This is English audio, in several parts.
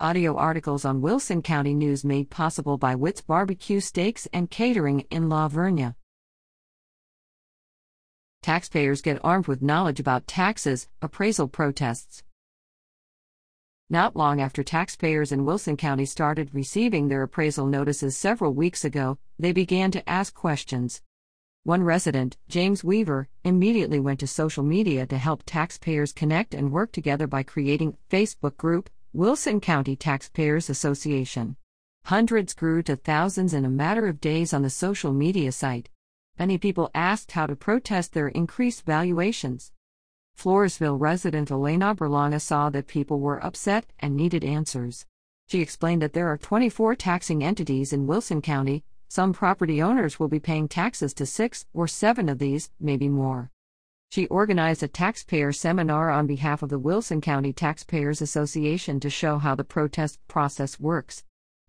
Audio articles on Wilson County News made possible by Witt's Barbecue Steaks and Catering in La Vernia. Taxpayers get armed with knowledge about taxes, appraisal protests. Not long after taxpayers in Wilson County started receiving their appraisal notices several weeks ago, they began to ask questions. One resident, James Weaver, immediately went to social media to help taxpayers connect and work together by creating Facebook group Wilson County Taxpayers Association. Hundreds grew to thousands in a matter of days on the social media site. Many people asked how to protest their increased valuations. Floresville resident Elena Berlanga saw that people were upset and needed answers. She explained that there are 24 taxing entities in Wilson County, some property owners will be paying taxes to six or seven of these, maybe more. She organized a taxpayer seminar on behalf of the Wilson County Taxpayers Association to show how the protest process works.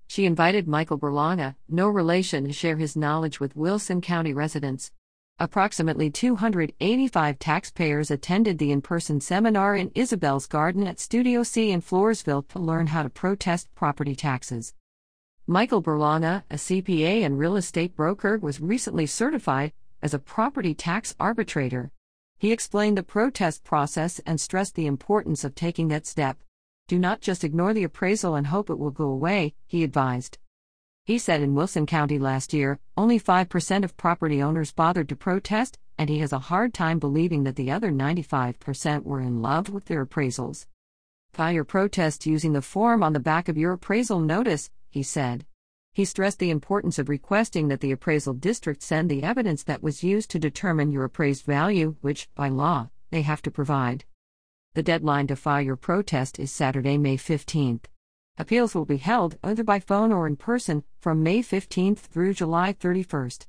She invited Michael Berlanga, no relation, to share his knowledge with Wilson County residents. Approximately 285 taxpayers attended the in person seminar in Isabel's Garden at Studio C in Floresville to learn how to protest property taxes. Michael Berlanga, a CPA and real estate broker, was recently certified as a property tax arbitrator. He explained the protest process and stressed the importance of taking that step. Do not just ignore the appraisal and hope it will go away, he advised. He said in Wilson County last year, only 5% of property owners bothered to protest, and he has a hard time believing that the other 95% were in love with their appraisals. File your protest using the form on the back of your appraisal notice, he said. He stressed the importance of requesting that the appraisal district send the evidence that was used to determine your appraised value, which, by law, they have to provide. The deadline to file your protest is Saturday, May 15th. Appeals will be held either by phone or in person from May 15th through July 31st.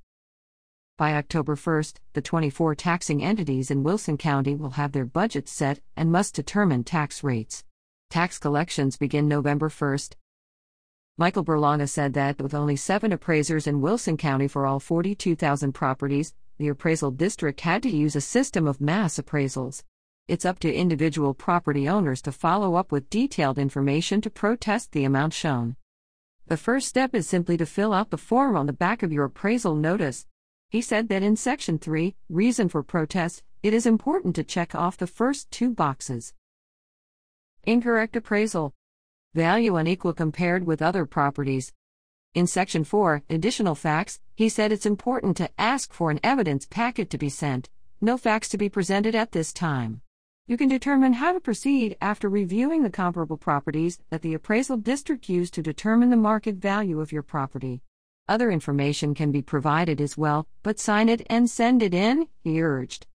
By October 1st, the 24 taxing entities in Wilson County will have their budgets set and must determine tax rates. Tax collections begin November 1st. Michael Berlanga said that with only seven appraisers in Wilson County for all 42,000 properties, the appraisal district had to use a system of mass appraisals. It's up to individual property owners to follow up with detailed information to protest the amount shown. The first step is simply to fill out the form on the back of your appraisal notice. He said that in Section 3, Reason for Protest, it is important to check off the first two boxes. Incorrect appraisal value unequal compared with other properties. In Section 4, Additional Facts, he said it's important to ask for an evidence packet to be sent, no facts to be presented at this time. You can determine how to proceed after reviewing the comparable properties that the appraisal district used to determine the market value of your property. Other information can be provided as well, but sign it and send it in, he urged.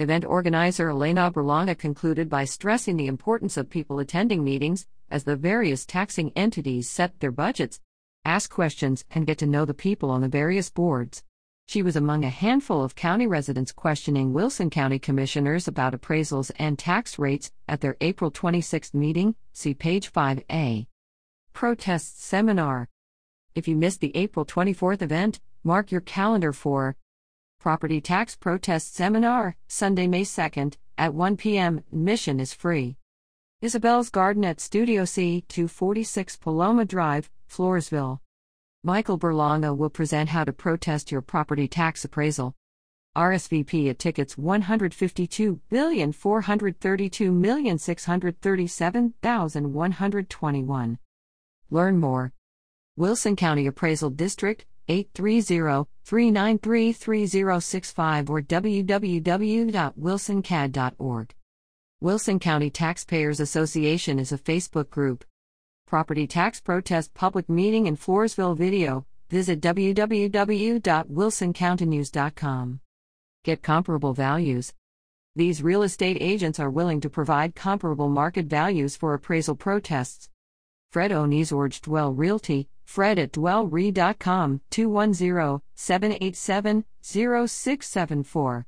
Event organizer Elena Berlanga concluded by stressing the importance of people attending meetings, as the various taxing entities set their budgets, ask questions, and get to know the people on the various boards. She was among a handful of county residents questioning Wilson County commissioners about appraisals and tax rates at their April 26 meeting. See page 5a. Protest Seminar. If you missed the April 24th event, mark your calendar for Property Tax Protest Seminar, Sunday, May 2nd, at 1 p.m. Admission is free. Isabel's Garden at Studio C, 246 Paloma Drive, Floresville. Michael Berlanga will present how to protest your property tax appraisal. RSVP at tickets 152,432,637,121. Learn more. Wilson County Appraisal District, 830-393-3065 or www.wilsoncad.org. Wilson County Taxpayers Association is a Facebook group. Property Tax Protest Public Meeting in Floresville video. Visit www.wilsoncountynews.com. Get comparable values. These real estate agents are willing to provide comparable market values for appraisal protests. Fred Onizorge Dwell Realty, Fred at dwellre.com, 210 787 0674.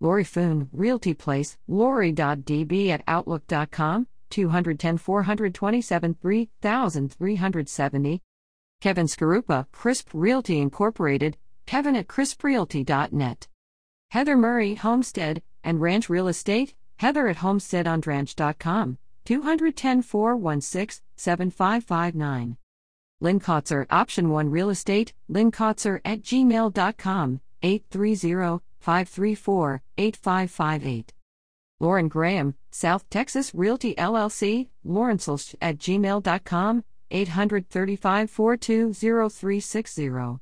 Lori Foon, Realty Place, lori.db at outlook.com, 210 427 3370. Kevin Skarupa, Crisp Realty Incorporated, Kevin at crisprealty.net. Heather Murray, Homestead and Ranch Real Estate, Heather at homesteadandranch.com, 210 416 7559. Lynn Kotzer, Option 1 Real Estate, lynkotzer at gmail.com, 830 534 8558. Lauren Graham, South Texas Realty LLC, lawrencel at gmail.com, 835 420360.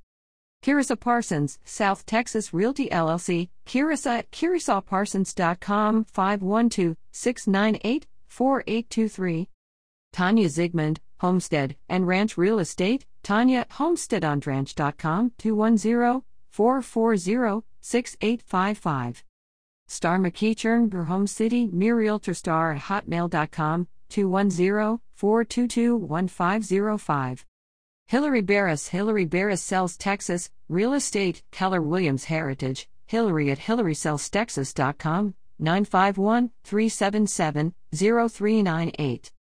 Kirissa Parsons, South Texas Realty LLC, Kirissa at kirissaparsons.com, 512 698 4823. Tanya Zigmund, Homestead and Ranch Real Estate, Tanya, at homesteadandranch.com, 210 440 6855. Star McEachern, Home City, MeRealtorStar at hotmail.com, 210 422 1505. Hillary Barris, Hillary Barris Sells Texas, Real Estate, Keller Williams Heritage, Hillary at HillarySellsTexas.com, 951 377 0398.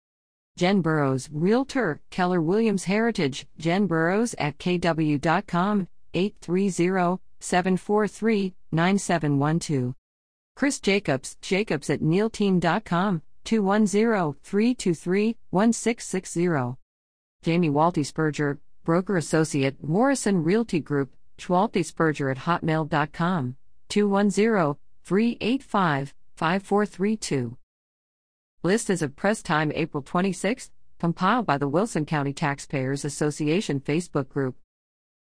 Jen Burrows, Realtor, Keller Williams Heritage, Jen Burrows at kw.com, 830 743 9712. Chris Jacobs, Jacobs at neilteam.com, 210 323 1660. Jamie Walty Spurger, Broker Associate, Morrison Realty Group, Schwalty Spurger at hotmail.com, 210 385 5432. List as of press time April 26, compiled by the Wilson County Taxpayers Association Facebook group.